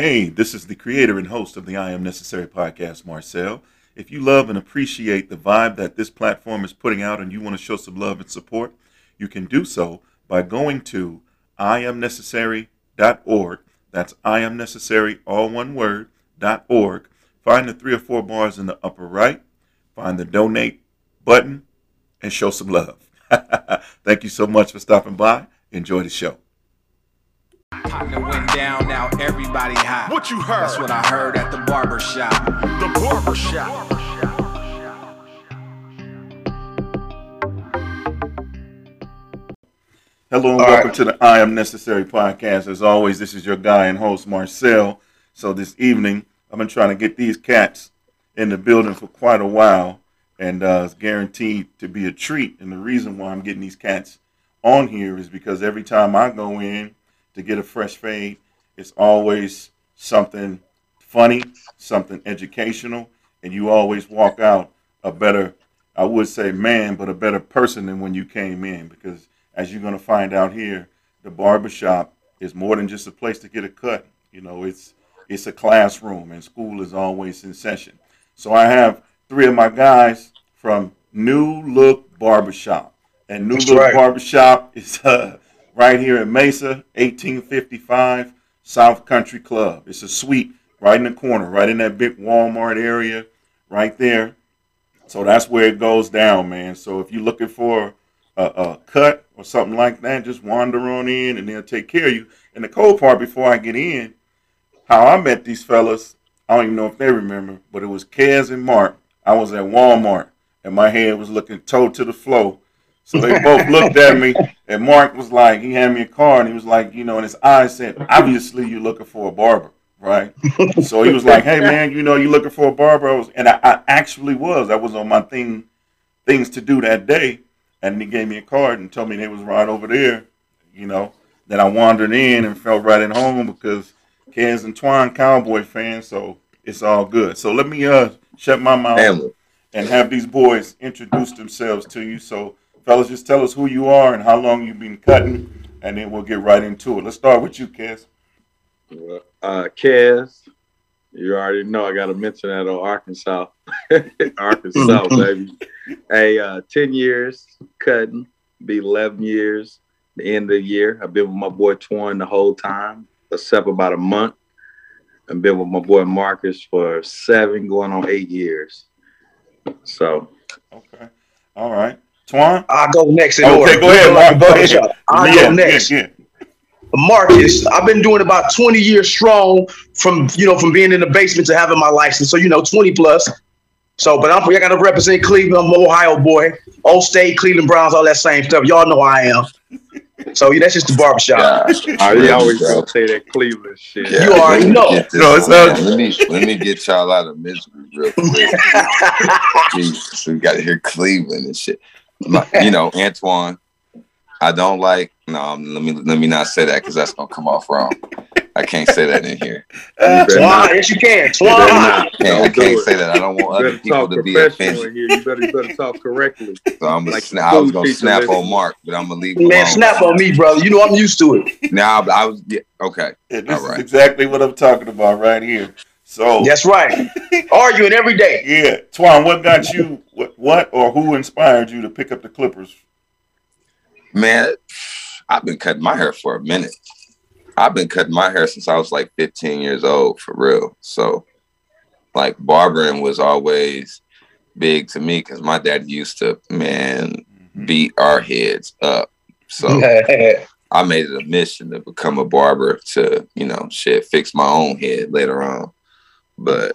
Hey, this is the creator and host of the I Am Necessary podcast, Marcel. If you love and appreciate the vibe that this platform is putting out and you want to show some love and support, you can do so by going to iamnecessary.org. That's iamnecessary, all one word, dot org. Find the three or four bars in the upper right, find the donate button, and show some love. Thank you so much for stopping by. Enjoy the show. Partner went down, now everybody high. What you heard? That's what I heard at the barber shop. The barber shop. Hello and All welcome right. to the I Am Necessary podcast. As always, this is your guy and host, Marcel. So this evening, I've been trying to get these cats in the building for quite a while, and uh, it's guaranteed to be a treat. And the reason why I'm getting these cats on here is because every time I go in to get a fresh fade, it's always something funny, something educational, and you always walk out a better, I would say man, but a better person than when you came in. Because as you're going to find out here, the barbershop is more than just a place to get a cut. You know, it's it's a classroom, and school is always in session. So I have three of my guys from New Look Barbershop, and New That's Look right. Barbershop is uh, right here in Mesa, 1855 South Country Club. It's a suite right in the corner, right in that big Walmart area, right there. So that's where it goes down, man. So if you're looking for a, a cut or something like that, just wander on in and they'll take care of you. And the cold part before I get in, how I met these fellas, I don't even know if they remember, but it was Kez and Mark. I was at Walmart and my head was looking toe to the floor. So they both looked at me and Mark was like, he handed me a card and he was like, you know, and his eyes said, obviously you're looking for a barber, right? so he was like, hey man, you know, you're looking for a barber. I was, and I, I actually was. That was on my thing, things to do that day. And he gave me a card and told me they was right over there, you know. Then I wandered in and felt right at home because Ken's and Twan Cowboy fans, so it's all good. So let me uh shut my mouth Family. and have these boys introduce themselves to you. So fellas, just tell us who you are and how long you've been cutting, and then we'll get right into it. Let's start with you, Kez. Uh, Kez, you already know I got to mention that on Arkansas. Arkansas, baby. Hey, uh, 10 years cutting, be 11 years the end of the year. I've been with my boy Twan the whole time, except about a month. I've been with my boy Marcus for seven, going on eight years. So, Okay. All right. Twan? I'll go next in Okay, order. go ahead, Mark. Go ahead. I'll Yeah, go next. yeah, yeah. Marcus, I've been doing about 20 years strong from you know from being in the basement to having my license. So you know, 20 plus. So, but I'm I gotta represent Cleveland. I'm an Ohio boy, Old State, Cleveland Browns, all that same stuff. Y'all know I am. So yeah, that's just the barbershop. I Yeah, always gonna say that Cleveland shit. Yeah, You already let me know. No, it's not- Let me let me get y'all out of misery real quick. Jesus, we got to hear Cleveland and shit. My- you know, Antoine. I don't like. No, let me let me not say that because that's gonna come off wrong. I can't say that in here. You better Twan, yes you can't. I can't, I can't say that. I don't want other people to be offended. Here. You better, you better talk correctly. So I'm gonna Like snap. I was gonna snap listening. on Mark, but I'm gonna leave. Man, alone. snap on me, brother. You know I'm used to it. Now I was yeah, okay. Yeah, this All right. is exactly what I'm talking about right here. So That's right. Arguing every day. yeah, Twan, what got you? What, what or who inspired you to pick up the Clippers? Man, I've been cutting my hair for a minute. I've been cutting my hair since I was like 15 years old, for real. So, like, barbering was always big to me because my dad used to, man, mm-hmm. beat our heads up. So, I made it a mission to become a barber to, you know, shit, fix my own head later on. But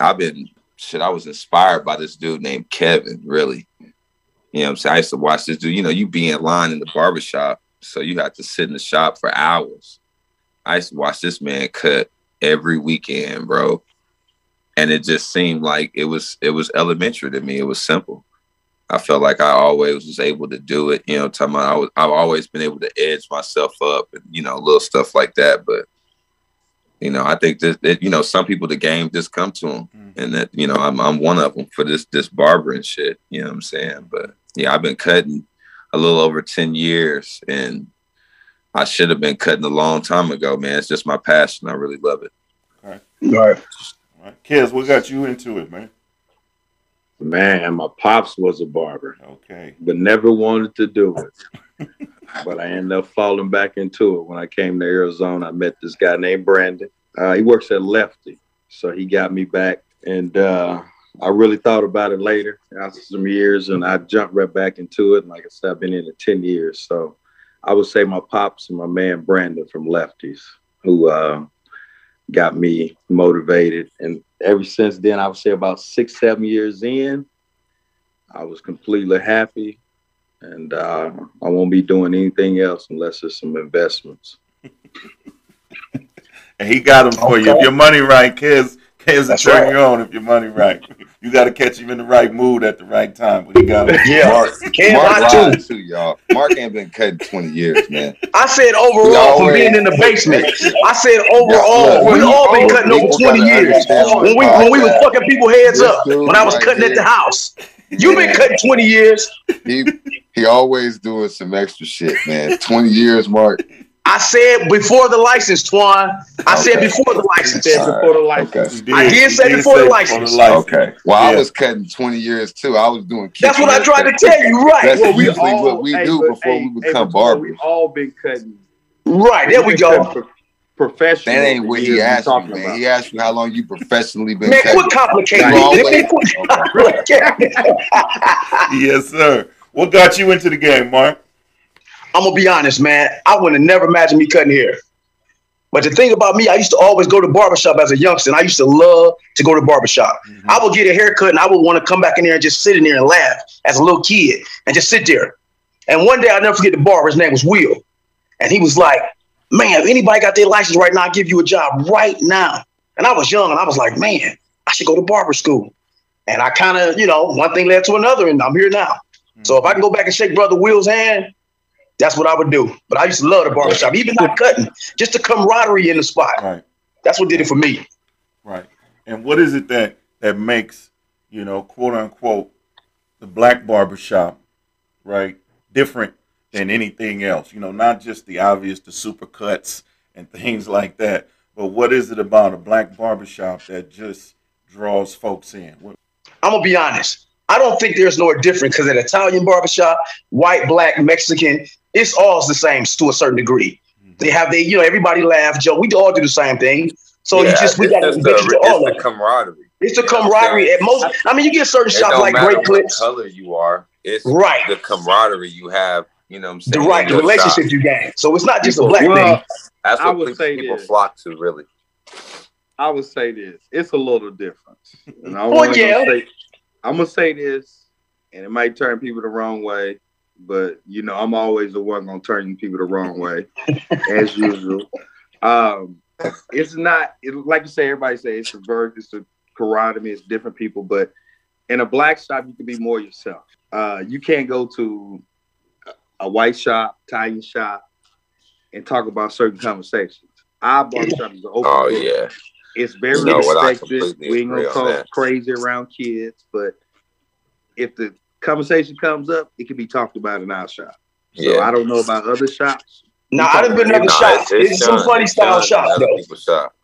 I've been, shit, I was inspired by this dude named Kevin, really. You know what I'm saying? I used to watch this dude, you know, you be in line in the barbershop, so you have to sit in the shop for hours. I used to watch this man cut every weekend, bro. And it just seemed like it was it was elementary to me. It was simple. I felt like I always was able to do it. You know, talking about I was I've always been able to edge myself up and you know, little stuff like that. But you know, I think that, that you know, some people the game just come to them, Mhm. and that you know, I'm I'm one of them for this this barbering shit. You know what I'm saying? But yeah, I've been cutting a little over ten years, and I should have been cutting a long time ago, man. It's just my passion. I really love it. All right. All right. Kez, what got you into it, man? Man, my pops was a barber, Okay. but never wanted to do it. but I ended up falling back into it when I came to Arizona. I met this guy named Brandon. Uh, he works at Lefty, so he got me back, and uh, I really thought about it later after some years, and I jumped right back into it. And like I said, I've been in it ten years, so I would say my pops and my man Brandon from Lefties, who uh, got me motivated, and ever since then, I would say about six, seven years in, I was completely happy, and uh, I won't be doing anything else unless it's some investments. And he got them for you. If your money right, Kez, Kez will That's turn right. you on if your money right. You got to catch him in the right mood at the right time. But he got them. Yeah. Mark, Mark I too. lied too, y'all. Mark ain't been cutting 20 years, man. I said overall from being in the basement. I said overall, Yeah, we look, all been cutting over twenty years. When we what when we was fucking people heads up when I was right cutting at the house. You been Man. cutting twenty years. He he always doing some extra shit, man. 20 years, Mark. I said before the license, Twan. I said before the license. Said All right. before the license. Okay. I did say before the say license. Okay. Well, I was cutting 20 years too. I was doing That's what I kicking tried to tell you. Right. That's Well, we usually all, what we hey, do but- before hey, we become but barbers. We all been cutting. Right. There we we've go. cutting pro- Professional. That ain't what he asked you, man. about. He asked you how long you professionally been Man, cutting. quit complicating You it. always- Man, quit complicating Yes, sir. What got you into the game, Mark? I'm gonna be honest, man. I would have never imagined me cutting hair. But the thing about me, I used to always go to barbershop as a youngster. And I used to love to go to barbershop. Mm-hmm. I would get a haircut and I would want to come back in there and just sit in there and laugh as a little kid and just sit there. And one day I'll never forget the barber, his name was Will. And he was like, Man, if anybody got their license right now, I'll give you a job right now. And I was young and I was like, Man, I should go to barber school. And I kind of, you know, one thing led to another, and I'm here now. So if I can go back and shake Brother Will's hand, that's what I would do. But I used to love the barbershop, even not cutting, just the camaraderie in the spot. Right, That's what did it for me. right. And what is it that that makes you know, quote unquote, the black barbershop, right, different than anything else? You know, not just the obvious, the super cuts and things like that, but what is it about a black barbershop that just draws folks in? What, I'm gonna be honest. I don't think there's no difference because an Italian barbershop, white, black, Mexican, it's all the same to a certain degree. Mm-hmm. They have they, you know, everybody laugh, joke. We all do the same thing. So you just we got to get the, to all it's of the it. camaraderie. It's the you know what I'm camaraderie. At most, I mean, you get certain It shops like Great Clips, color you are. It's right? the camaraderie you have. You know what I'm The saying? right, the your relationship shop. you gain. So it's not just a Well, black thing. That's I what would people, say people this. flock to, really. I would say this. It's a little different. And I Well, wanna yeah. say, I'm gonna say this, and it might turn people the wrong way, but you know, I'm always the one gonna turn people the wrong way, as usual. Um, it's not it, like you say. Everybody say it's a verb, it's a karate, it's different people, but in a black shop, you can be more yourself. Uh, you can't go to a white shop, Italian shop, and talk about certain conversations. Our barbershop is an open Oh book. yeah. It's very You know what, respected. We ain't gonna talk crazy around kids, but if the conversation comes up, it can be talked about in our shop. So Yeah. I don't know about other shops. Now I done been in other Nah, shops. It's, some done. funny It's style done in shops though. people's shop.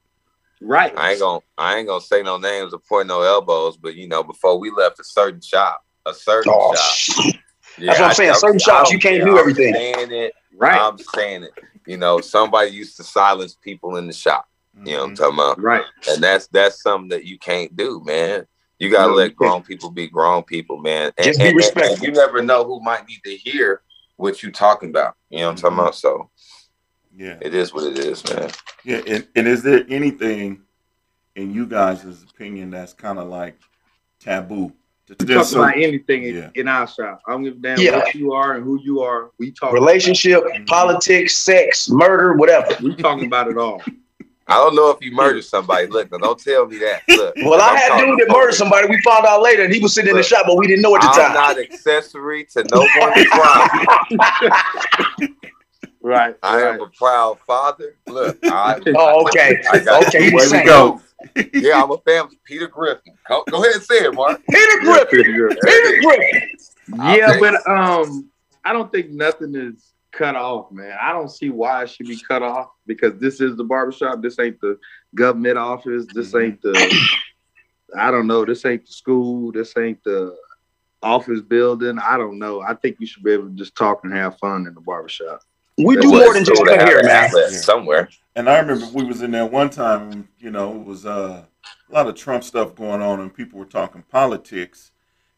Right. I ain't gonna I ain't gonna say no names or point no elbows, but you know, before we left a certain shop, a certain Oh, shop. shit. Yeah, That's what I'm saying. Certain I shops, don't you can't do I'm everything. saying it. Right. I'm saying it. You know, somebody used to silence people in the shop. You know what I'm Mhm. talking about? right. And that's that's something that you can't do, man. You gotta let grown people be grown people, man. And, Just be and- respectful. and you never know who might need to hear what you talking about. You know what I'm talking Mhm. about? So Yeah. it is what it is, man. Yeah, and, and is there anything in you guys' opinion that's kind of like taboo? Just- We just talk so- about anything in, Yeah. in our shop. I don't give a damn Yeah. what you are and who you are. We talk Relationship, Mhm. politics, sex, murder, whatever. We talking about it all. I don't know if you murdered somebody. Look, now don't tell me that. Look, Well, I had talking dude that murdered somebody. We found out later, and he was sitting in the shop, but we didn't know at the I'm time. not accessory to no one's crime. Right. I am a proud father. Look, I, Oh, okay. I got Okay, two he's Way ways to saying. go. Yeah, I'm a family. Peter Griffin. Go, go ahead and say it, Mark. Peter Griffin. Yeah. Peter Griffin. Yeah, Okay. but um, I don't think nothing is cut off, man. I don't see why it should be cut off because this is the barbershop. This ain't the government office. This Mhm. ain't the I don't know. This ain't the school. This ain't the office building. I don't know. I think you should be able to just talk and have fun in the barbershop. We That's do more than just Cool to cut have hair, man. somewhere. And I remember we was in there one time, you know, it was uh, a lot of Trump stuff going on, and people were talking politics.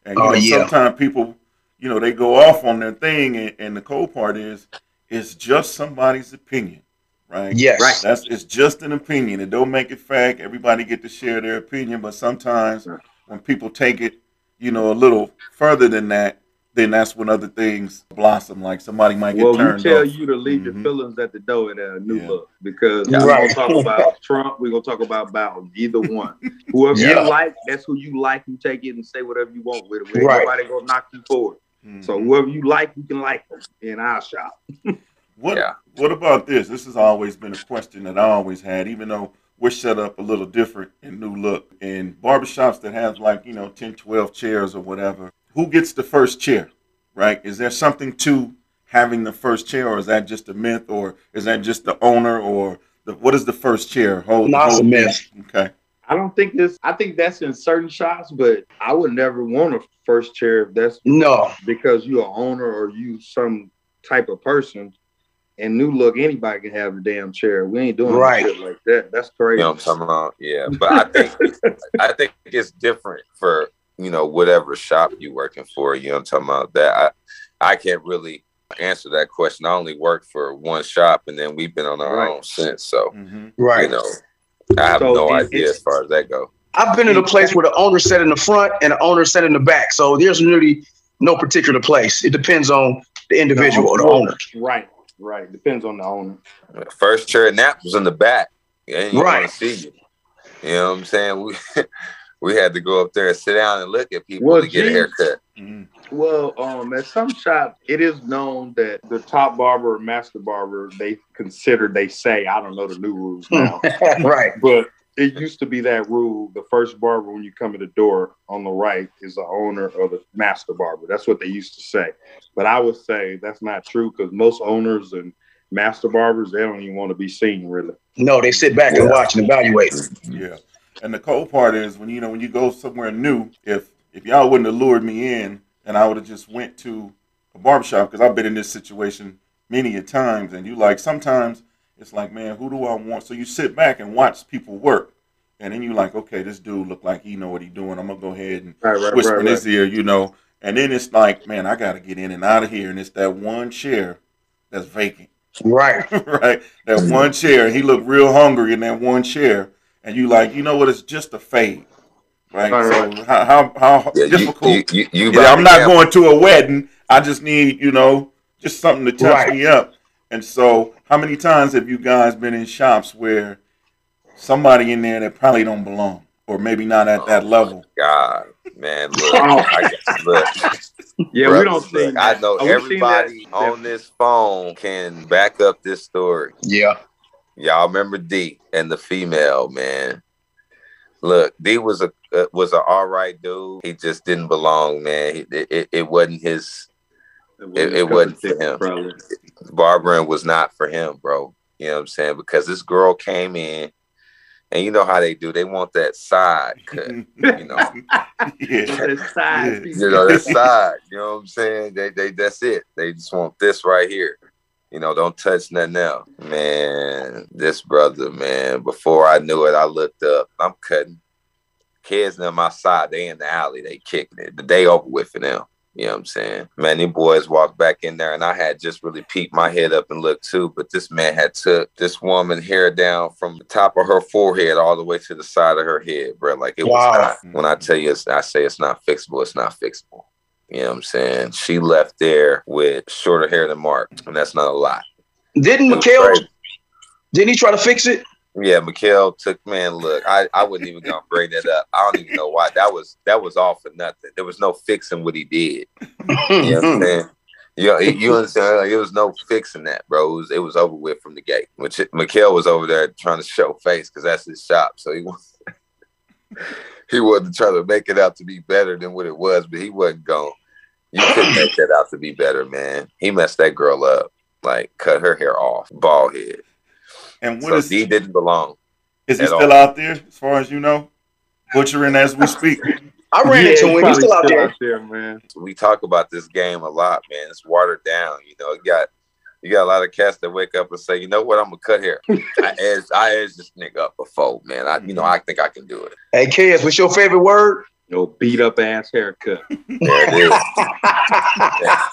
And you Oh, know, yeah. sometimes people, you know, they go off on their thing, and, and the cold part is, it's just somebody's opinion, right? Yes. Right. That's it's just an opinion. It don't make it fact. Everybody get to share their opinion, but sometimes when people take it, you know, a little further than that, then that's when other things blossom. Like somebody might get turned. Well, we tell off. you to leave Mhm. your feelings at the door at a new Yeah. look because Yeah. we're gonna talk about Trump. We're gonna talk about Biden. Either one. Whoever Yeah. you like, that's who you like. You take it and say whatever you want with it. Ain't Right. Nobody gonna knock you for it. So Mhm. whoever you like, you can like them in our shop. What Yeah. What about this? This has always been a question that I always had, even though we're set up a little different in New Look. And barbershops that have like, you know, 10, 12 chairs or whatever, who gets the first chair, right? Is there something to having the first chair, or is that just a myth, or is that just the owner, or the, what is the first chair? Hold, No, it's a myth. Okay. I don't think this. I think that's in certain shops, but I would never want a first chair if that's No. because you're an owner or you some type of person. And new look, anybody can have a damn chair. We ain't doing Right. shit like that. That's crazy. You know what I'm talking about? Yeah, but I think I think it's different for you know whatever shop you're working for. You know what I'm talking about? That I I can't really answer that question. I only work for one shop, and then we've been on our Right. own since. So hmm Right. you know, I have So no it- idea as far as that goes. I've been in a place where the owner sat in the front and the owner sat in the back. So there's really no particular place. It depends on the individual or the owner. Right, right. Depends on the owner. First chair nap was in the back. And you Right. want to see you. You know what I'm saying? We we had to go up there and sit down and look at people Well, to get a geez. haircut. hmm Well, um, at some shops, it is known that the top barber or master barber, they consider, they say, I don't know the new rules now, right. but it used to be that rule. The first barber, when you come in the door on the right, is the owner or the master barber. That's what they used to say. But I would say that's not true because most owners and master barbers, they don't even want to be seen really. No, they sit back and watch and evaluate. Yeah. And the cold part is when you know when you go somewhere new, if if y'all wouldn't have lured me in and I would have just went to a barbershop because I've been in this situation many a times and you like sometimes it's like, man, who do I want? So you sit back and watch people work. And then you like, okay, this dude look like he know what he doing. I'm gonna go ahead and Right, right, whisper right, in his ear, you know. And then it's like, man, I gotta get in and out of here. And it's that one chair that's vacant. Right. right? That one chair. He looked real hungry in that one chair, and you like, you know what? It's just a fade, right? Right, so how how, how Yeah, difficult? you, you, you yeah, I'm not gamble. going to a wedding. I just need, you know, just something to touch Right. me up. And so, how many times have you guys been in shops where somebody in there that probably don't belong, or maybe not at that Oh, level? God, man, look. I, look, Yeah, Bruh, we don't see. look, I know we seen everybody on this phone can back up this story. Yeah. Y'all remember D and the female man. Look, D was a uh, was an all right dude. He just didn't belong, man. He, it, it, it wasn't his. It- it wasn't for him. Probably. Barbering was not for him, bro. You know what I'm saying? Because this girl came in, and you know how they do. They want that side cut. You know, yeah. Side you know that side. You know what I'm saying? They they that's it. They just want this right here. You know, don't touch nothing else. Man, this brother, man. Before I knew it, I looked up. I'm cutting. Kids on my side, they in the alley, they kicking it. The day over with for them. You know what I'm saying? Man, these boys walked back in there and I had just really peeked my head up and looked too. But this man had took this woman hair down from the top of her forehead all the way to the side of her head, bro. Like it Wow. was not. When I tell you, it's, I say it's not fixable, it's not fixable. You know what I'm saying? She left there with shorter hair than Mark, and that's not a lot. Didn't Mikhail, didn't he try to fix it? Yeah, Mikhail took man. Look, I, I wasn't even gonna bring that up. I don't even know why. That was that was all for nothing. There was no fixing what he did. You know what I'm saying? You, know, you understand? Like, it was no fixing that, bro. It was, it was over with from the gate. Which Mikhail was over there trying to show face because that's his shop. So he was he wasn't trying to make it out to be better than what it was, but he wasn't going. You couldn't make that out to be better, man. He messed that girl up. like cut her hair off, bald head. And what so is D didn't belong. is he still all. out there as far as you know? Butchering as we speak. I ran Yeah, into him. He's still out there. there, man. We talk about this game a lot, man. It's watered down. You know, it got you got a lot of cats that wake up and say, you know what, I'm gonna cut hair. I edged I edged this nigga up before, man. I you know, I think I can do it. Hey, Kez, what's your favorite word? No beat up ass haircut. There it is.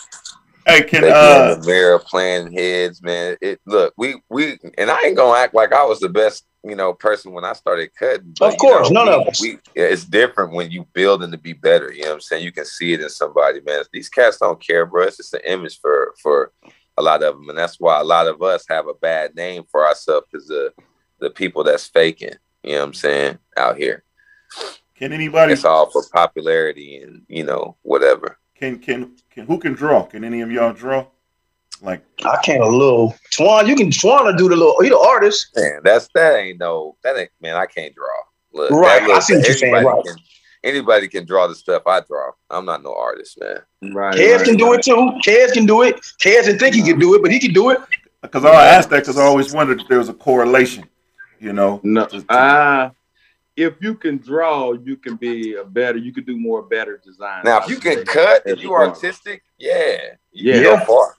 Hey, can They be uh in the mirror playing heads, man. It look, we we and I ain't gonna act like I was the best, you know, person when I started cutting. Of you course, know, none we- of us. We, yeah, it's different when you building to be better. You know what I'm saying? You can see it in somebody, man. These cats don't care, bro. It's just an image for for a lot of them, and that's why a lot of us have a bad name for ourselves because the the people that's faking. You know what I'm saying? Out here, can anybody it's all for popularity and you know whatever. can can can who can draw? Can any of y'all draw? Like I can't a little. Twan, you can Twan to do the little. He the artist. Man, that's that ain't no that ain't man. I can't draw. Look, Right, look- I see what you're saying, right. Can, anybody can draw the stuff I draw. I'm not no artist, man. Right. Kez right, can do right. it too. Kez can do it. Kez didn't think he could do it, but he can do it. because I asked that because I always wondered if there was a correlation. You know, No, to- to- uh, if you can draw, you can be a better. You can do more better design. Now, if you can cut and you are artistic, yeah, you can Yeah. go far.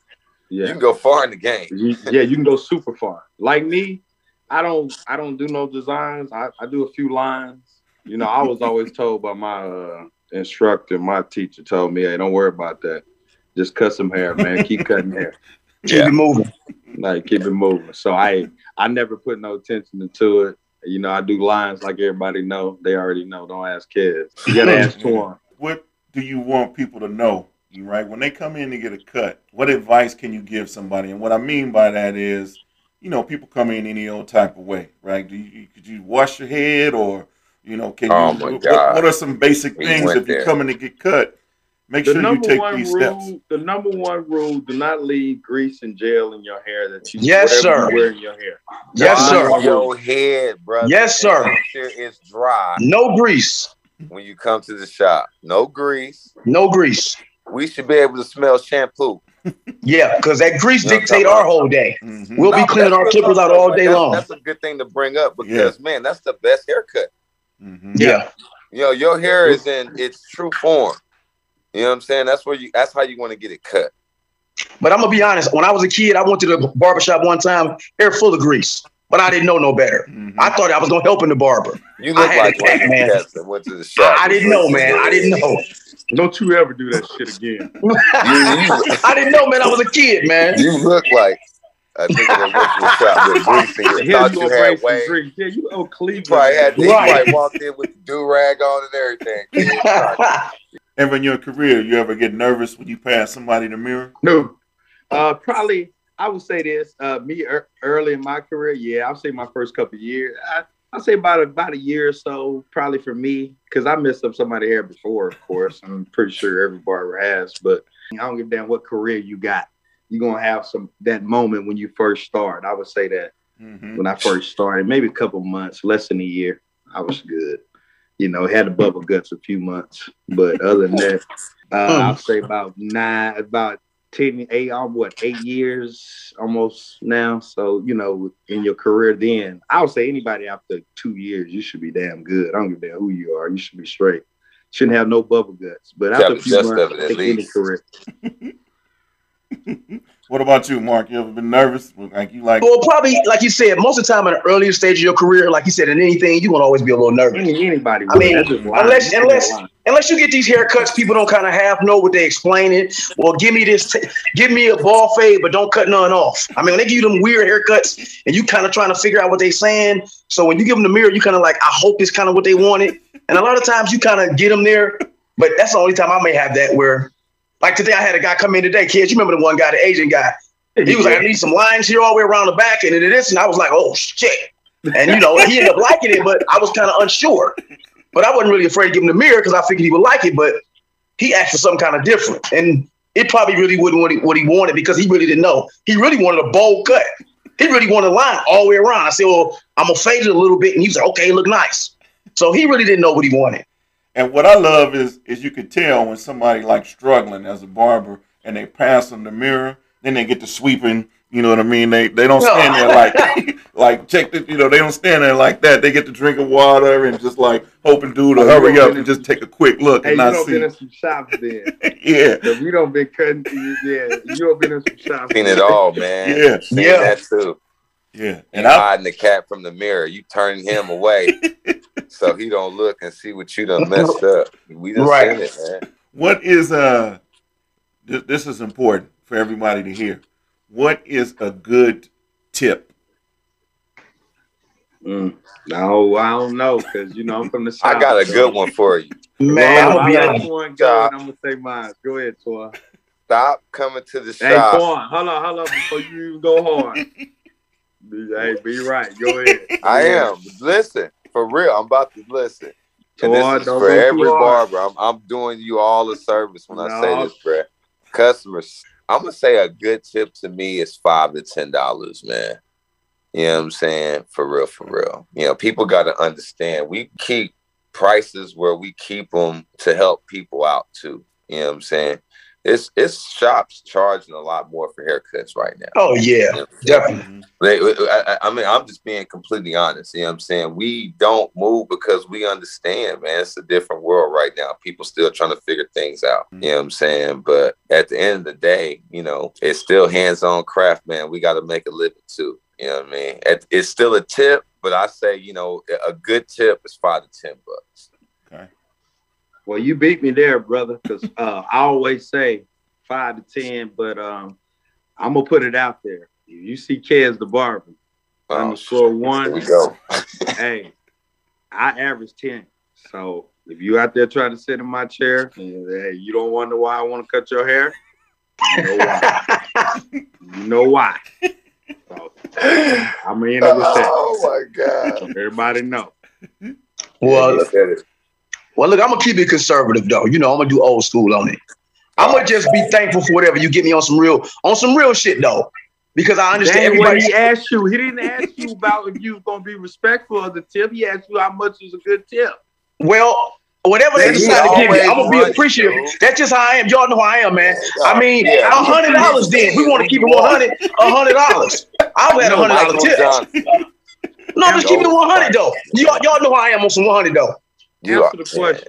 You yeah, can go far in the game. Yeah, you can go super far. Like me, I don't, I don't do no designs. I, I do a few lines. You know, I was always told by my uh, instructor, my teacher told me, "Hey, don't worry about that. Just cut some hair, man. Keep cutting hair. Keep Yeah. it moving. Like keep it moving." So I, I never put no attention into it. You know, I do lines like everybody know. They already know. Don't ask Kez. You gotta ask Twan. what do you want people to know? Right when they come in to get a cut, what advice can you give somebody? And what I mean by that is, you know, people come in any old type of way, right? Do you could you wash your head or you know, can Oh, you? my what, God. what are some basic We things went if you're coming to get cut? Make The sure you number take one these rule, steps. the number one rule: do not leave grease and gel in your hair that you Yes, whatever sir. you wear in your hair. Yes, Dry sir. Your head, brother. Yes, sir. And Make sure it's dry No grease. when you come to the shop. No grease. No grease. We should be able to smell shampoo. Yeah, because that grease You know what I'm dictate our whole day. Mhm. We'll be cleaning our clippers out all day That's- long. That's a good thing to bring up because man, that's the best haircut. Mhm. Yeah. You know, your hair is in its true form. You know what I'm saying? That's where you. That's how you want to get it cut. But I'm gonna be honest. When I was a kid, I went to the barbershop one time, hair full of grease. But I didn't know no better. Mhm. I thought I was gonna help in the barber. You I look had like it one of man. that went to the shop. I, I didn't know, man. I didn't know. Don't you ever do that shit again. I didn't know, man. I was a kid, man. You look like a nigga that went to the shop with grease in your Here thought you you gonna bring had some way. Yeah, you owe Cleveland. probably had you Right. probably walked in with the do rag on and everything. Ever in your career, you ever get nervous when you pass somebody in the mirror? No. Uh, probably I would say this. Uh, me er- early in my career, yeah, I'll say my first couple of years. I, I'll say about about a year or so, probably for me, because I messed up somebody's hair before, of course. I'm pretty sure every barber has, but I don't give a damn what career you got. You're gonna have some that moment when you first start. I would say that Mhm. when I first started, maybe a couple months, less than a year, I was good. You know, had the bubble guts a few months, but other than that, uh, Hmm. I'll say about nine, about 10, eight, uh, what, eight years almost now. So, you know, in your career then, I would say anybody after two years, you should be damn good. I don't give a damn who you are. You should be straight. Shouldn't have no bubble guts. But after a a few months, of it I at think any least. career. What about you, Mark? You ever been nervous? Like you like? Well, probably like you said, most of the time in the earlier stage of your career, like you said, in anything, you're gonna always be a little nervous. Anybody. I mean, That's just lying. unless- unless- Unless you get these haircuts, people don't kind of half know what they explain it. Well, give me this, t- give me a bald fade, but don't cut none off. I mean, when they give you them weird haircuts and you kind of trying to figure out what they saying. So when you give them the mirror, you kind of like, I hope it's kind of what they wanted. And a lot of times you kind of get them there, but that's the only time I may have that where, like today, I had a guy come in today, Kez. You remember the one guy, the Asian guy? He was like, I need some lines here all the way around the back, and this, and I was like, oh shit. And you know, he ended up liking it, but I was kind of unsure. But I wasn't really afraid to give him the mirror because I figured he would like it. But he asked for something kind of different, and it probably really wasn't what he, what he wanted because he really didn't know. He really wanted a bold cut. He really wanted a line all the way around. I said, "Well, I'm gonna fade it a little bit," and he was like, "Okay, look nice." So he really didn't know what he wanted. And what I love is is you could tell when somebody like struggling as a barber and they pass them the mirror, then they get to sweeping You know what I mean? They they don't stand there like like check the you know they don't stand there like that. They get to drinking water and just like hoping dude to hurry up and just take a quick look Hey, and you not don't been in some shops then. yeah, Cause we don't been cutting. Yeah, you don't been in some shops. Seen it all, man. Yeah. Seen Yeah. that too. yeah. And And I hiding the cat from the mirror. You turning him away so he don't look and see what you done messed up. We done Right. seen it, man. what is uh th- this is important for everybody to hear. What is a good tip? Mm. No, I don't know, cause you know I'm from the south. I got a so- good one for you. Man, I'm Well, gonna be I got one go I'm gonna say mine. Go ahead, Tor. Stop coming to the Hey, shop. Twan, hold on, hold on, before you even go hard. Hey, be right. Go ahead. I am. Listen, for real. I'm about to listen. And this is for every barber. I'm, I'm doing you all a service when I say this, bruh. Customers, I'm gonna say a good tip to me is five to ten dollars, man. You know what I'm saying? For real, for real. You know, people got to understand. We keep prices where we keep them to help people out too. You know what I'm saying? It's it's shops charging a lot more for haircuts right now. Oh yeah, You know? definitely. Mm-hmm. They, I, I- I mean, I'm just being completely honest. You know what I'm saying? We don't move because we understand, man. It's a different world right now. People still trying to figure things out. You mm-hmm. know what I'm saying? But at the end of the day, you know, it's still hands on craft, man. We got to make a living too. You know what I mean? It's still a tip, but I say, you know, a good tip is five to 10 bucks. Okay. Well, you beat me there, brother, because uh, I always say five to ten, but um, I'm gonna put it out there. If you see Kez the barber on Oh, the floor Here one, we go. hey, I average ten. So if you out there trying to sit in my chair, and, hey, you don't wonder why I want to cut your hair. You know why? you know why? So, I'm in it with that. Oh my God. So everybody know. well, Look at it. Well, look, I'm gonna keep it conservative though. You know, I'm gonna do old school on it. I'm gonna just be thankful for whatever you get me on some real, on some real shit though, because I understand when everybody. he asked you, he didn't ask you about if you was gonna be respectful of the tip. He asked you how much is a good tip. Well, whatever they he decide to give me, I'm gonna be appreciative. That's just how I am. Y'all know who I am, man. I mean, Yeah. a hundred dollars. Then we want to keep it one hundred. A hundred dollars. I'll add a hundred dollar tip. No, just keep it one hundred though. Y'all, y'all know how I am on some one hundred though. You Answer are- the question.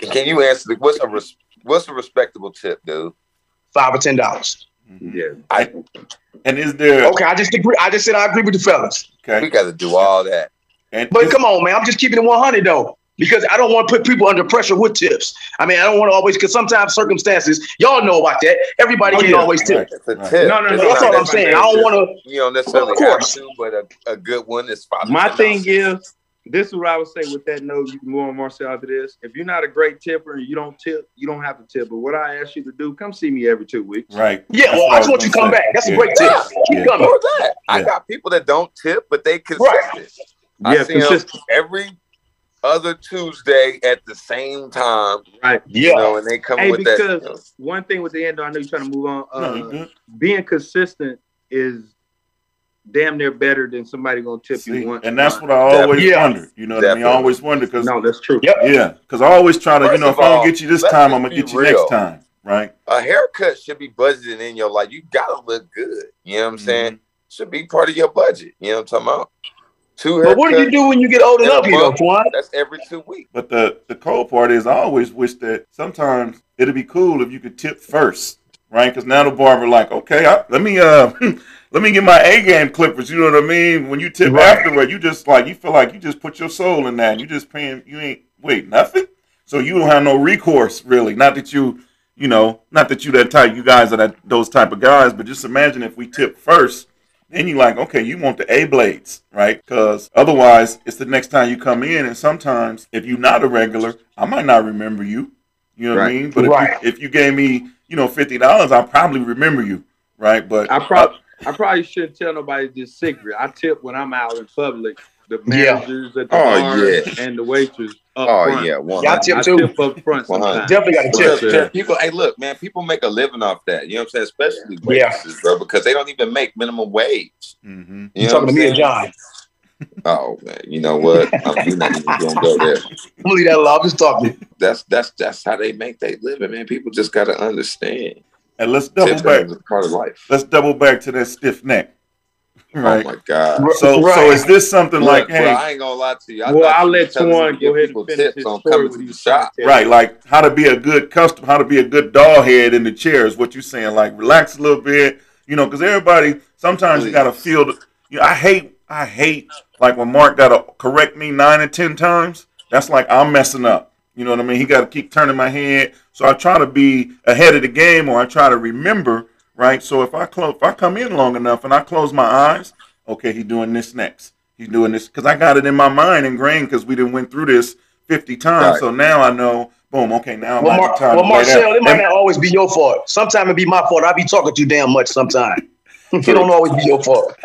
Can you answer the what's a res, what's a respectable tip, dude? Five or ten dollars. Mm-hmm. Yeah. I, and is there Okay, I just agree. I just said I agree with the fellas. Okay. We got to do all that. And But is- come on, man, I'm just keeping it 100 though, because I don't want to put people under pressure with tips. I mean, I don't want to always, because sometimes circumstances, y'all know about that. Everybody Oh, can't yeah. always tip. Right. It's a Right. tip. No, no, It's no, That's not all I'm saying. I don't want to. You don't necessarily Of have course. to, but a, a good one is five. My thing is, this is what I would say with that note. You can go on Marcel after this. If you're not a great tipper and you don't tip, you don't have to tip. But what I ask you to do, come see me every two weeks. right. Yeah, That's well, I just want you to come say. back. That's Yeah. a great tip. Keep Yeah. coming. Or that. I got people that don't tip, but they consistent. I Yeah, see 'em consistent. every other Tuesday at the same time. Right. Yeah. You know, and they come Hey, with that. because you know, one thing with the end, I know you're trying to move on. No, you Uh, good. being consistent is damn near better than somebody gonna tip See, you once. and that's what I always Yeah. wonder. You know what I mean? I always wonder because No, that's true. Yep. yeah, because I always try to, you know, of if I don't get you this time, I'm gonna get you real. next time, right? a haircut should be budgeted in your life. You gotta look good. You know what I'm saying? Mm-hmm. Should be part of your budget. You know what I'm talking about? Two. But what do you do when you get old enough, in a ugly though, month, Twan? That's every two weeks. But the the cold part is, I always wish that sometimes it'd be cool if you could tip first, right? Because now the barber like, okay, I, let me uh, let me get my A game clippers. You know what I mean? When you tip Right. afterward, you just like you feel like you just put your soul in that. And you just paying. You ain't wait nothing. So you don't have no recourse really. Not that you, you know, not that you that type. You guys are that those type of guys. But just imagine if we tip first. Then you like, okay, you want the A blades, right? Because otherwise, it's the next time you come in, and sometimes if you're not a regular, I might not remember you. You know what I mean? But if, you, if you gave me, you know, fifty dollars, I'll probably remember you, right? But I probably I probably shouldn't tell nobody this secret. I tip when I'm out in public. The Yeah. managers at the Oh, bar yeah. and the waitress up Oh front. yeah, one. Y'all tip I too. tip up front One hundred. Definitely got to Well, tip. yeah. People, hey, look, man, people make a living off that. You know what I'm saying? Especially Yeah. waitresses, bro, because they don't even make minimum wage. Mhm. You You know talking what to me I'm or saying? John? Oh man, you know what? I'm we're not even gonna go there. I'm leave that alone. I'm just talking. That's that's that's how they make their living, man. People just gotta understand. And let's double Tips back. part of life. Let's double back to that stiff neck. Oh, right. Oh my god. so, so is this something Look, like, bro, hey, I ain't gonna lie to you. I well, I'll you let was telling me Twan to give go ahead and finish tips his on coming to the shop. right, like how to be a good customer, how to be a good doll head in the chair is what you're saying. Like relax a little bit, you know, because everybody sometimes you gotta feel. The, you know, I hate, I hate like when Mark gotta correct me nine or ten times. That's like I'm messing up. You know what I mean? He got to keep turning my head. So I try to be ahead of the game, or I try to remember. Right. So if I close, if I come in long enough and I close my eyes, okay, he's doing this next. He's doing this because I got it in my mind ingrained because we didn't went through this 50 times. Right. So now I know, boom, okay, now Well, might Mar- time well Marcel, down. it might And- not always be your fault. Sometimes it be my fault. I be talking too damn much sometimes. it don't always be your fault.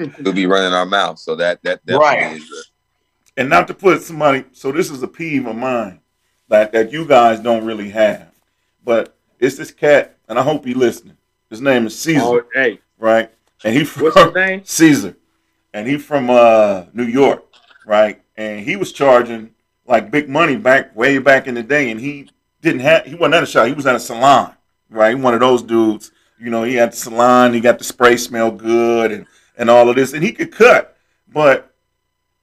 We'll be running our mouth. So that that definitely Right. is a, and not to put somebody, so this is a peeve of mine that, that you guys don't really have. But it's this cat, and I hope he listening. His name is Caesar, Oh, hey, right? And he from what's his name? Caesar, and he from uh, New York, right? And he was charging like big money back way back in the day, and he didn't have he wasn't at a shop, he was at a salon, right? One of those dudes, you know, he had the salon, he got the spray smell good, and and all of this, and he could cut, but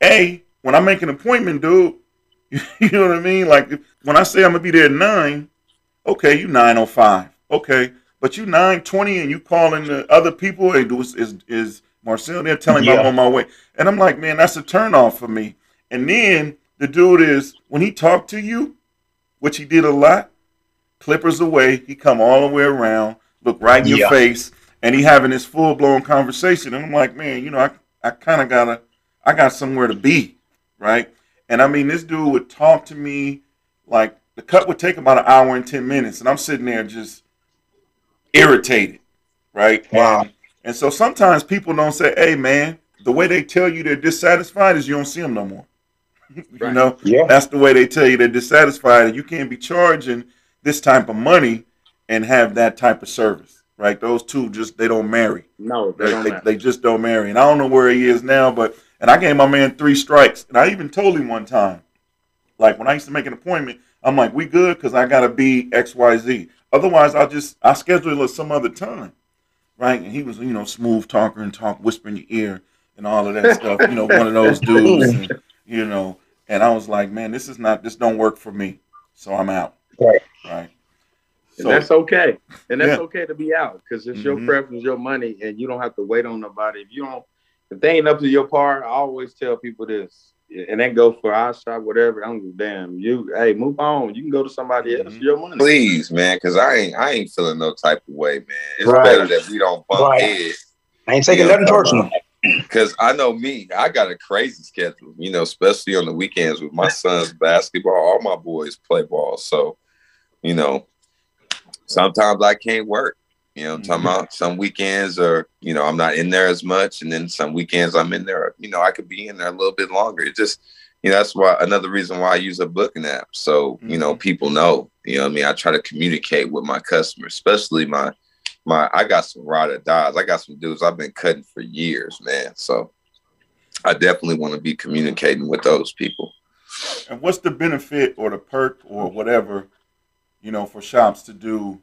a when I make an appointment, dude, you know what I mean? Like when I say I'm gonna be there at nine, okay, you nine oh five, okay, but you nine twenty and you calling the other people, hey, do is is, is Marcel there telling me I'm on my way, and I'm like, man, that's a turn off for me. And then the dude is when he talked to you, which he did a lot, clippers away, he come all the way around, look right in your face, and he having this full blown conversation, and I'm like, man, you know, I I kind of gotta, I got somewhere to be, right? And I mean, this dude would talk to me like the cut would take about an hour and ten minutes, and I'm sitting there just irritated, right? Wow. And, and so sometimes people don't say, "Hey, man," the way they tell you they're dissatisfied is you don't see them no more. you Right. know, Yeah. that's the way they tell you they're dissatisfied, and you can't be charging this type of money and have that type of service, right? Those two just they don't marry. No, they They, don't they, matter. they just don't marry. And I don't know where he is now, but and I gave my man three strikes. And I even told him one time, like when I used to make an appointment, I'm like, we good because I gotta be XYZ. Otherwise I'll just I'll schedule it at some other time. Right? And he was, you know, smooth talker and talk, whisper in your ear and all of that stuff. You know, one of those dudes. And, you know, and I was like, man, this is not this don't work for me. So I'm out. Right. Right. And that's okay. And that's Yeah. okay to be out because it's your Mhm. preference, your money, and you don't have to wait on nobody. If you don't, if they ain't up to your part, I always tell people this, and that goes for our shop, whatever. I don't give damn. You, hey, move on. You can go to somebody else. Mhm. Your money. please, man, because I ain't I ain't feeling no type of way, man. It's Right. better that we don't bump Right. heads. I ain't taking nothing personal. Because I know me, I got a crazy schedule, you know, especially on the weekends with my son's basketball. All my boys play ball. So, you know, sometimes I can't work. You know, I'm talking mm-hmm. about some weekends or, you know, I'm not in there as much. And then some weekends I'm in there, you know, I could be in there a little bit longer. It just, you know, that's why another reason why I use a booking app. So, you know, mm-hmm. people know, you know what I mean? I try to communicate with my customers, especially my my I got some ride or dies. I got some dudes I've been cutting for years, man. So I definitely want to be communicating with those people. And what's the benefit or the perk or whatever, you know, for shops to do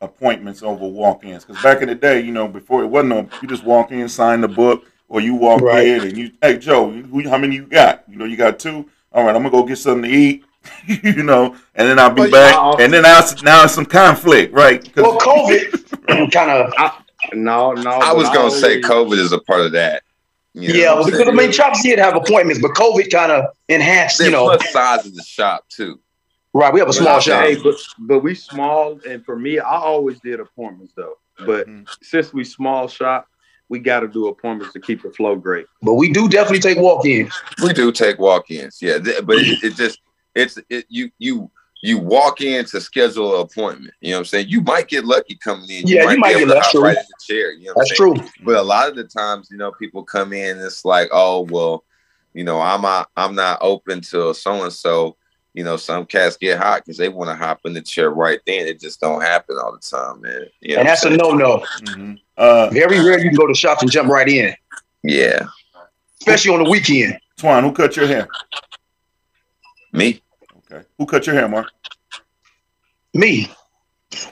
appointments over walk-ins? Because back in the day, you know, before it wasn't no, you just walk in, sign the book, or you walk Right. in and you, hey Joe, who, how many you got? You know, you got two. All right, I'm gonna go get something to eat. you know, and then I'll be Well, back, yeah. and then now it's, now it's some conflict, right? Well, COVID kind of No, no. I was gonna say always- COVID is a part of that. You know yeah, what well, I'm because I saying? mean, shops did have appointments, but COVID kind of enhanced. You know, plus size of the shop too. Right? We have a small shop. Hey, but, but we small, and for me, I always did appointments though. But Mhm. since we small shop, we got to do appointments to keep the flow great. But we do definitely take walk-ins. We do take walk-ins, yeah, but it, it just it's it you you you walk in to schedule an appointment. You know what I'm saying? You might get lucky coming in. Yeah, you might be get able to lucky. right in the chair. You know That's saying? true. But a lot of the times, you know, people come in. It's like, oh well, you know, I'm not, I'm not open to so and so. You know, some cats get hot because they want to hop in the chair right then. It just don't happen all the time, man. You know And what that's a saying? no-no. Mhm. Uh, Very rare you can go to shops and jump right in, Yeah, especially on the weekend. Twan, who cut your hair? me. Okay, who cut your hair, Mark? Me.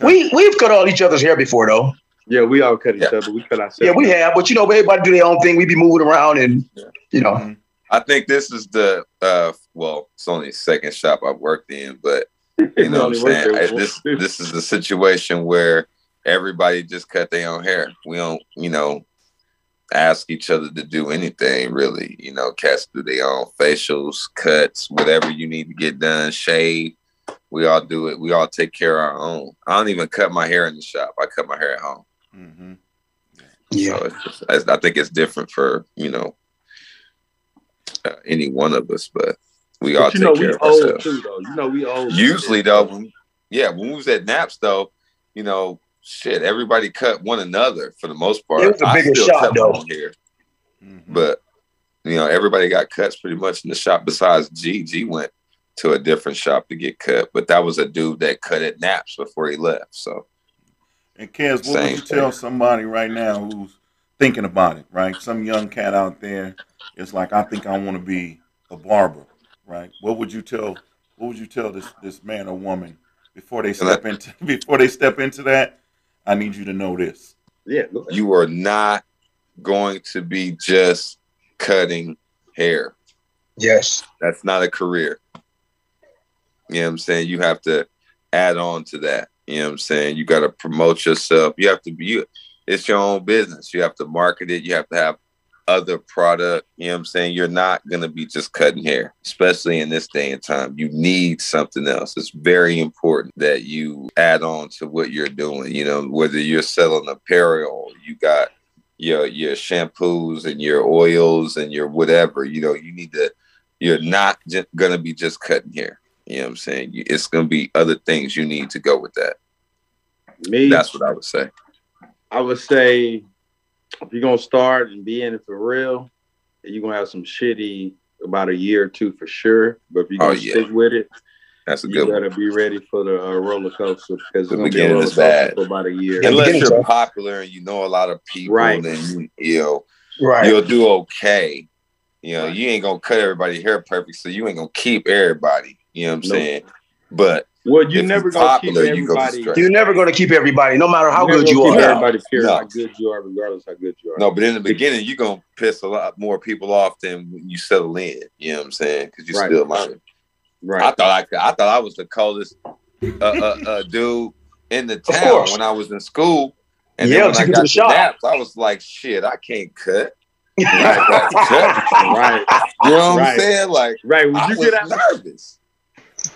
We we've cut all each other's hair before though. Yeah, we all cut each Yeah. other. We cut ourselves. Yeah, we have, but you know, everybody do their own thing. We be moving around and you know. I think this is the uh well, it's only the second shop I've worked in, but you know what I'm saying? I- This this is the situation where everybody just cut their own hair. We don't, you know, ask each other to do anything really. You know, cats do their own facials, cuts, whatever you need to get done, shave. We all do it. We all take care of our own. I don't even cut my hair in the shop. I cut my hair at home. hmm Yeah. So it's just, I I think it's different for you know uh, any one of us, but we all you take know, care we of old ourselves. too, though. You know, we old. Usually, though, when, yeah, when we was at Naps, though, you know, shit, everybody cut one another for the most part. It was a I bigger still shop, cut my though. own hair, hmm but you know, everybody got cuts pretty much in the shop. Besides G, G went to a different shop to get cut, but that was a dude that cut at Naps before he left. So And Kez, what Same would you tell thing. somebody right now who's thinking about it, right? Some young cat out there is like, I think I want to be a barber, right? What would you tell? What would you tell this this man or woman before they step into before they step into that? I need you to know this. Yeah, you are not going to be just cutting hair. Yes. That's not a career. You know what I'm saying? You have to add on to that. You know what I'm saying? You got to promote yourself. You have to be, you, it's your own business. You have to market it. You have to have other product. You know what I'm saying? You're not going to be just cutting hair, especially in this day and time. You need something else. It's very important that you add on to what you're doing. You know, whether you're selling apparel, you got your your shampoos and your oils and your whatever. You know, you need to. You're not just gonna be just cutting hair. You know what I'm saying? You, it's gonna be other things you need to go with that. me. That's what I would say. I would say if you're gonna start and be in it for real, you're gonna have some shitty about a year or two for sure. But if you're Oh, gonna yeah. stick with it, That's a you good one. gotta be ready for the uh, roller coaster because it's The gonna be a beginning roller is bad. for about a year. Yeah, Unless you're tough. popular and you know a lot of people, Right. then you you know Right. you'll do okay. You know, Right. you ain't gonna cut everybody hair perfect, so you ain't gonna keep everybody. You know what I'm Nope. saying? But Well, you If never you're gonna popular, keep you go everybody. straight. You're never gonna keep everybody, no matter how good you gonna are. keep Everybody cares No. how good you are, regardless how good you are. no, but in the beginning, you're gonna piss a lot more people off than when you settle in. You know what I'm saying? Because you're Right. still learning. right? I thought I could, I thought I was the coldest uh, uh, uh, dude in the town when I was in school. And Yeah, then when I got to the to shop. naps, I was like, shit, I can't cut. I got to cut. right, You know what I'm saying? Like right. When I you was get out, nervous.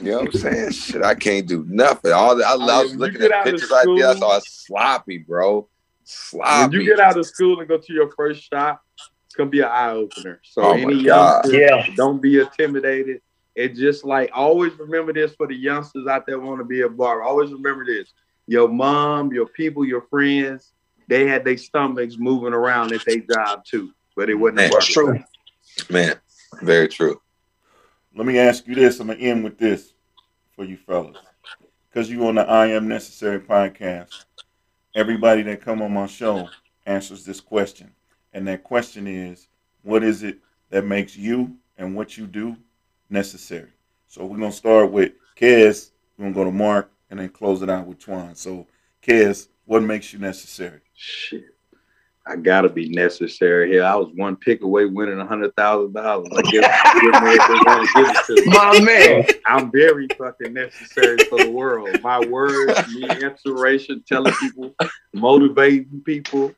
You know what I'm saying? Shit, I can't do nothing. All the, I, I mean, was looking at out pictures like did. I school- saw sloppy, bro. when Sloppy. you get out of school and go to your first shop, it's gonna be an eye opener. So Oh any God. youngster, Yeah. don't be intimidated. It just like always remember this for the youngsters out there want to be a barber. Always remember this: your mom, your people, your friends, they had their stomachs moving around at their job too, but it wasn't. a Man. That's barber true. Man, very true. Let me ask you this. I'm gonna end with this for you fellas, because you on the I Am Necessary podcast. Everybody that come on my show answers this question, and that question is, what is it that makes you and what you do necessary? So we're gonna start with Kez. We're gonna go to Mark, and then close it out with Twan. So, Kez, what makes you necessary? Shit. I gotta be necessary here. I was one pick away winning a hundred thousand dollars. I guess give me what they want to give it to me. My man. So I'm very fucking necessary for the world. My words, me inspiration, telling people, motivating people.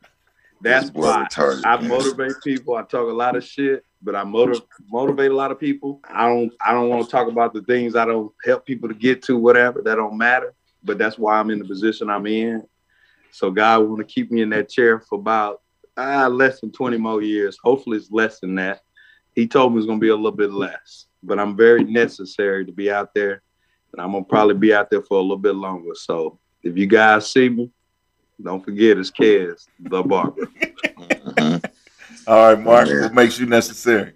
That's This boy why retarded, I man. motivate people. I talk a lot of shit, but I motiv- motivate a lot of people. I don't I don't want to talk about the things I don't help people to get to, whatever. That don't matter. But that's why I'm in the position I'm in. So God want to keep me in that chair for about ah, less than 20 more years. Hopefully it's less than that. He told me it's gonna be a little bit less, but I'm very necessary to be out there, and I'm gonna probably be out there for a little bit longer. So if you guys see me, don't forget it's Kez, the barber. Mhm. All right, Mark, Yeah. what makes you necessary?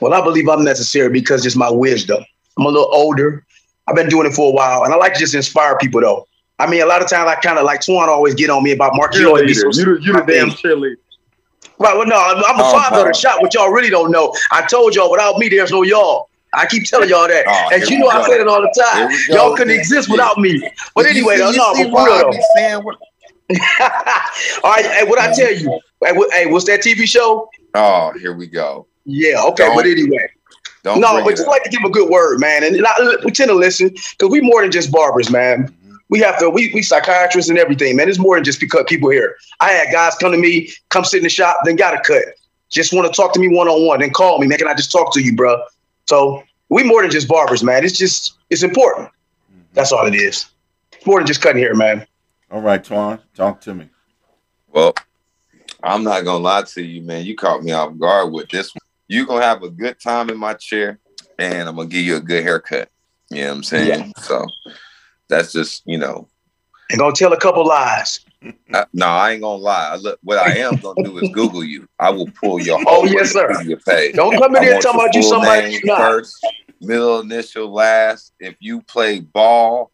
Well, I believe I'm necessary because it's my wisdom. I'm a little older. I've been doing it for a while, and I like to just inspire people though. I mean, a lot of times I kind of like Twan always get on me about Mark. You be so You the, the damn cheerleader. Right, well, no, I'm, I'm the Oh, father of the shop, which y'all really don't know. I told y'all, without me, there's no y'all. I keep telling y'all that. Oh, As you know, I say it all the time. Y'all couldn't exist yeah. without me. But You anyway, see- no, see but why for I real though. what- all right, hey, what I tell you? Hey, what, hey, what's that TV show? Oh, here we go. Yeah, okay, Don't- but anyway. Don't no, but just like to give a good word, man. And, and I, we tend to listen because we more than just barbers, man. We have to, we, we psychiatrists and everything, man. It's more than just because people here. I had guys come to me, come sit in the shop, then got a cut. Just want to talk to me one on one, then call me, man. Can I just talk to you, bro? So we more than just barbers, man. It's just, it's important. That's all it is. It's More than just cutting hair, man. All right, Twan, talk to me. Well, I'm not gonna lie to you, man. You caught me off guard with this one. You're gonna have a good time in my chair, and I'm gonna give you a good haircut. You know what I'm saying? So that's just, you know, And gonna tell a couple lies. I, no, I ain't gonna lie. I look, what I am gonna do is Google you. I will pull your Oh, whole yes, sir. your page. Don't come in here talking about you somebody you're not. first, middle initial, last. If you play ball,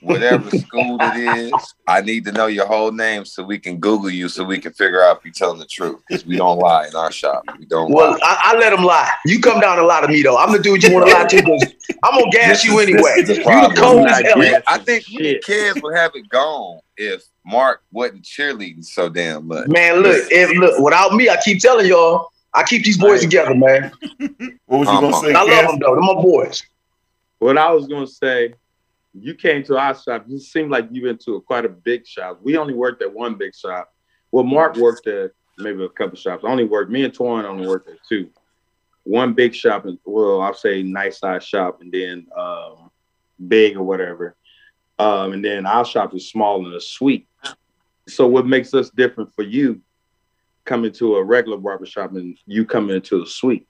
whatever school it is, I need to know your whole name so we can Google you so we can figure out if you're telling the truth. Because we don't lie in our shop. We don't Well, lie. I, I let them lie. You come down and lie to me though. I'm the dude you want to lie to because I'm gonna gas This you is- anyway. the You the problem. cold as hell. gas. I think Shit. kids would have it gone if Mark wasn't cheerleading so damn much. Man, look, if look, without me, I keep telling y'all, I keep these boys together, man. What was you Uh-huh. gonna say, I love them though. They're my boys. What I was gonna say, you came to our shop. You seemed like you went to a, quite a big shop. We only worked at one big shop. Well, Mark worked at maybe a couple shops. I only worked. Me and Torrin only worked at two. One big shop, and well, I'll say nice size shop, and then um, big or whatever. Um, and then our shop is small and a suite. So what makes us different for you coming to a regular barber shop and you coming into a suite?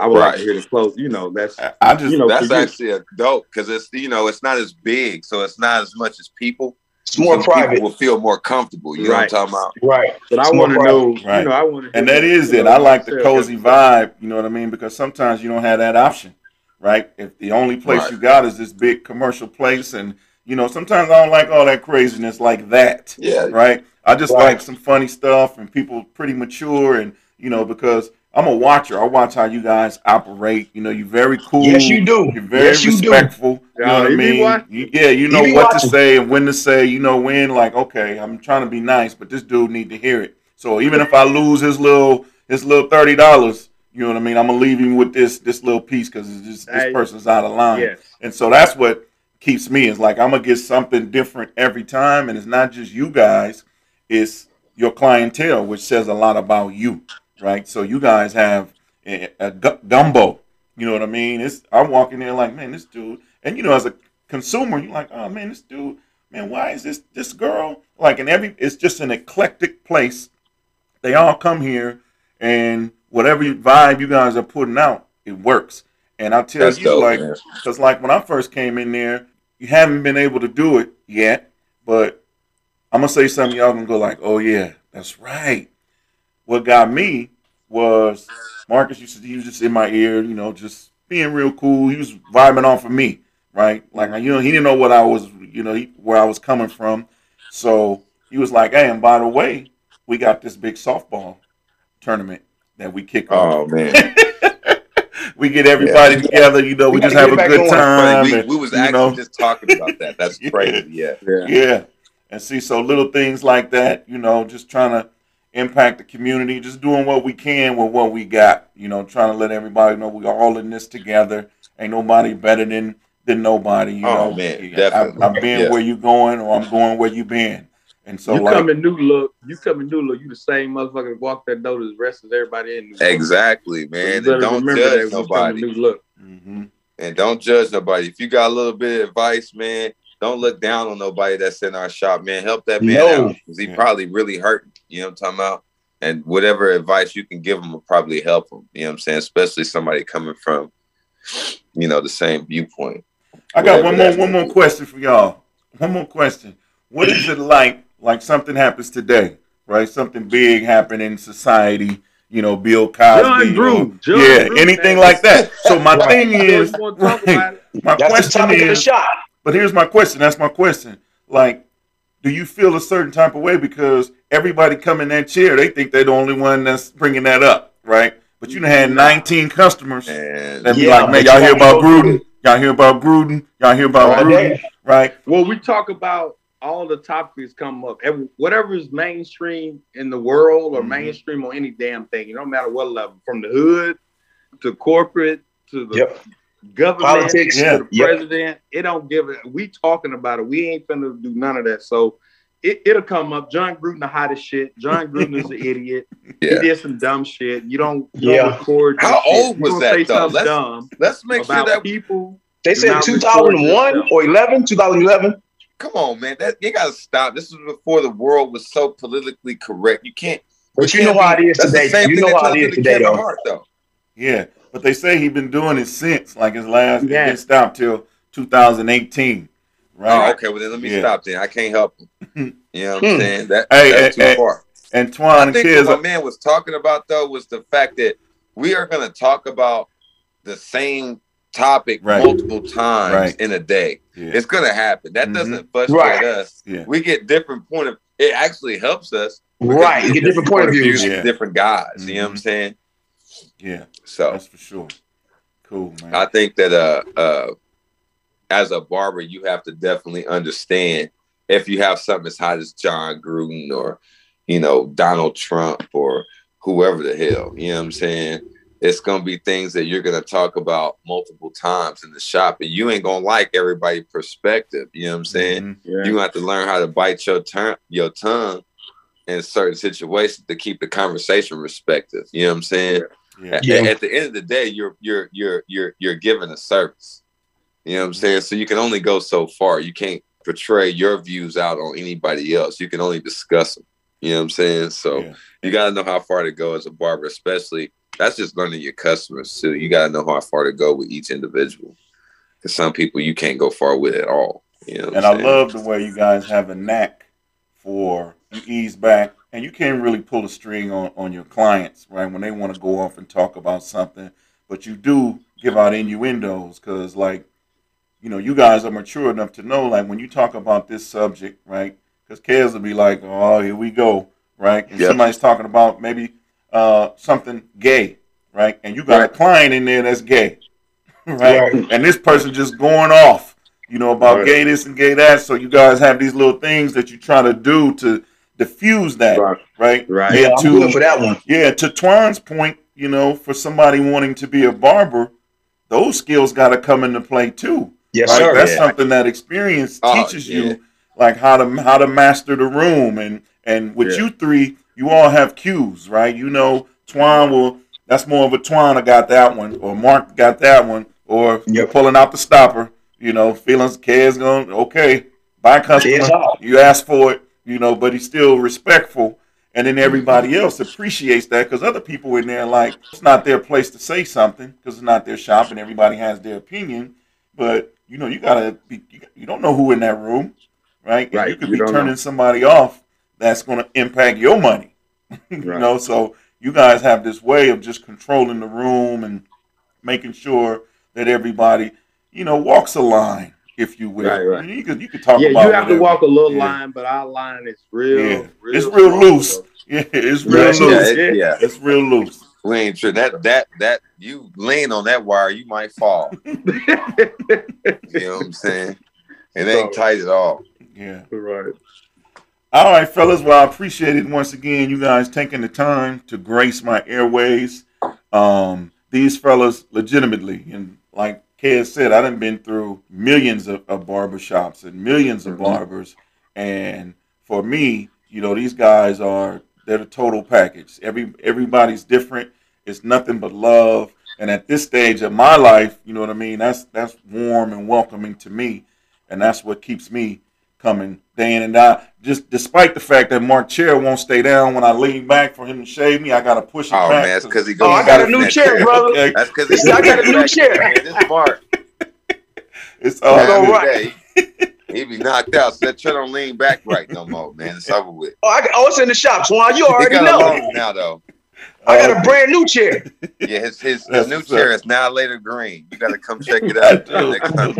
I would like to Right. hear the close. You know, that's I- I just you know, That's for you. actually a dope because it's you know it's not as big, so it's not as much as people. It's more So private. People will feel more comfortable. You know what I'm talking about? Right. But I It's more want to know, Right. you know, I want to, And that is it. I like the cozy vibe, you know what I mean? Because sometimes you don't have that option, right? If the only place Right. you got is this big commercial place, and you know, sometimes I don't like all that craziness like that, Yeah. right? I just Right. like some funny stuff and people pretty mature, and you know, because I'm a watcher. I watch how you guys operate. You know, you're very cool. Yes, you do. You're very yes, you do. respectful. You know what I mean? You- yeah, you know be what to say and when to say. You know when, like, okay, I'm trying to be nice, but this dude need to hear it. So even if I lose his little his little thirty dollars, you know what I mean? I'm gonna leave him with this this little piece because this this person's out of line. Yes. And so that's what keeps me is like I'm gonna get something different every time, and it's not just you guys, it's your clientele, which says a lot about you, right? So you guys have a, a gumbo, you know what I mean? It's I'm walking there like, man, this dude, and you know, as a consumer, you're like, oh man, this dude, man, why is this this girl like? And every it's just an eclectic place. They all come here, and whatever vibe you guys are putting out, it works. And I tell That's you, dope, like, because like when I first came in there, you haven't been able to do it yet, but I'm gonna say something y'all gonna go like, oh yeah, that's right. What got me was Marcus used to he was just in my ear, you know, just being real cool. He was vibing off of me, right? Like you know, he didn't know what I was, you know, he, where I was coming from. So he was like, hey, and by the way, we got this big softball tournament that we kick off. Oh man, we get everybody Yeah. together, you know, we, We just have a good time. We, and, we was you actually know, just talking about that. That's Yeah. crazy. Yeah. Yeah. yeah. And see, so little things like that, you know, just trying to impact the community, just doing what we can with what we got, you know, trying to let everybody know we're all in this together. Ain't nobody better than than nobody, you Oh, know. man, I, definitely. I'm being Yeah. where you going, or I'm going where you been. And so, you like, come in new look. You come in new look. You the same motherfucker that walk that door as the rest of everybody in. New look. Exactly, man. you And don't remember that judge when you come in nobody. New look. hmm And don't judge nobody. If you got a little bit of advice, man, don't look down on nobody that's in our shop, man. Help that man No. out because he Yeah. probably really hurting. You know what I'm talking about? And whatever advice you can give them will probably help them. You know what I'm saying? Especially somebody coming from, you know, the same viewpoint. I got one more one more be. question for y'all. One more question. What is it like? Like something happens today, right? Something big happened in society. You know, Bill Cosby. John Drew. or- John yeah, Drew, anything man. like that. So my Right. thing is, you want to talk right, my That's the question topic of the is, but here's my question. That's my question. Like, do you feel a certain type of way because everybody come in that chair, they think they're the only one that's bringing that up, right? but you done had 19 customers And that be Yeah, like, man, y'all hear about go Gruden? Y'all hear about Gruden? Y'all hear about All Gruden? Right? Well, we talk about all the topics come up. Every, whatever is mainstream in the world or Mhm. mainstream on any damn thing, it don't matter what level, from the hood to corporate to the Yep. government Politics. to Yeah. the Yep. president. It don't give it. We talking about it. We ain't finna do none of that. So it, it'll come up. Jon Gruden the hottest shit. Jon Gruden is an idiot. Yeah. He did some dumb shit. You don't, you Yeah. don't record. How shit. old You was gonna that, Say though? something Let's- dumb let's make sure that people. They said not 2001 or 11, 2011. come on, man. That you gotta stop. This was before the world was so politically correct. You can't. But we you know can't how it is today. You know they how tried it to do is to today, though. Hart, though. Yeah. But they say he's been doing it since, like his last, it Yeah. didn't stop till 2018. Oh, Right? okay. Well, then let me Yeah. stop. Then I can't help him. You know what I'm Hmm. saying? That Hey, that's hey, hey, too far. And I Twan and think kids, what my man was talking about though was the fact that we are going to talk about the same topic Right. multiple times Right. in a day. yeah. It's going to happen. That Mhm. doesn't frustrate Right. us. Yeah. We get different point of. It actually helps us. Right. You get different point of views. Yeah. Different guys. You know what I'm Mhm. saying? yeah. So That's for sure. Cool, man. I think that uh uh as a barber, you have to definitely understand if you have something as hot as Jon Gruden or you know Donald Trump or whoever the hell, you know what I'm saying? It's gonna be things that you're gonna talk about multiple times in the shop, and you ain't gonna like everybody's perspective. You know what I'm saying? Mhm. Yeah. You have to learn how to bite your tongue, your tongue in certain situations to keep the conversation respective. You know what I'm saying? Yeah. At- Yeah. At, the end of the day, you're you're you're you're you're giving a service. You know what I'm saying? So you can only go so far. You can't portray your views out on anybody else. You can only discuss them. You know what I'm saying? So Yeah. you got to know how far to go as a barber, especially that's just learning your customers too. You got to know how far to go with each individual. Because some people you can't go far with at all. You know, And I love the way you guys have a knack for you ease back and you can't really pull a string on, on your clients, right? When they want to go off and talk about something, but you do give out innuendos because, like, you know, you guys are mature enough to know, like, when you talk about this subject, right? Because Kez will be like, oh, here we go, right? And Yep. somebody's talking about maybe uh, something gay, right? And you got a client in there that's gay, right? Right. And this person just going off, you know, about Right. gay this and gay that. So you guys have these little things that you try to do to diffuse that, Right. right? Right. And Yeah, I'm to- good for that one. yeah, to Twan's point, you know, for somebody wanting to be a barber, those skills got to come into play too. Yes, sir. That's Yeah. something that experience Oh, teaches yeah. you, like how to how to master the room. And and with Yeah. you three, you all have cues, right? You know, Twan will. That's more of a Twan. I got that one, or Mark got that one, or you're Yep. pulling out the stopper. You know, feelings. Cares going okay. By customer, you ask for it. You know, but he's still respectful. And then everybody else appreciates that because other people in there like it's not their place to say something because it's not their shop and everybody has their opinion. But you know, you gotta be. You, don't know who in that room, right? And Right, You could you be turning know. somebody off that's going to impact your money. you Right. know, so you guys have this way of just controlling the room and making sure that everybody, you know, walks a line, if you will. Right, right. I mean, you could you could talk Yeah, about you have to walk a little Yeah. line, but our line is real. Yeah. It's real loose. though. Yeah, it's real yeah, loose. it- yeah. It's real loose. We ain't sure that that that you lean on that wire, you might fall. You know what I'm saying? It ain't tight at all. Yeah. right. All right, fellas. Well, I appreciate it once again. You guys taking the time to grace my airways. Um, these fellas, legitimately, and like Kez said, I done been through millions of, of barbershops and 1000000s of Mhm. barbers, and for me, you know, these guys are they're the total package. Every everybody's different. It's nothing but love. And at this stage of my life, you know what I mean. That's that's warm and welcoming to me, and that's what keeps me coming day in and out. Just despite the fact that Mark Chair won't stay down when I lean back for him to shave me, I gotta push it Oh back. man, it's because he goes. Oh, I got a new chair, brother. Okay, That's because he I got a new back chair. there, man. This Mark. it's all all good. right. He be knocked out. So that chair don't lean back right no more, man. It's over with. Oh, I, oh, it's in the shop, Twan. You He already got know. a longer now though. I got a oh. brand new chair. Yeah, his his, his new what's chair is now later green. You got to come check it out next time.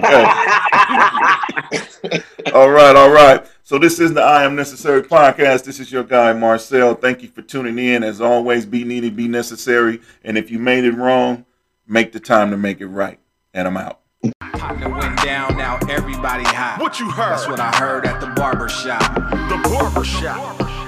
All right, all right. So this is the I Am Necessary podcast. This is your guy Marcel. Thank you for tuning in. As always, be needed, be necessary. And if you made it wrong, make the time to make it right. And I'm out. Partner went down, now everybody hot. What you heard? That's what I heard at the barber shop. The barber shop.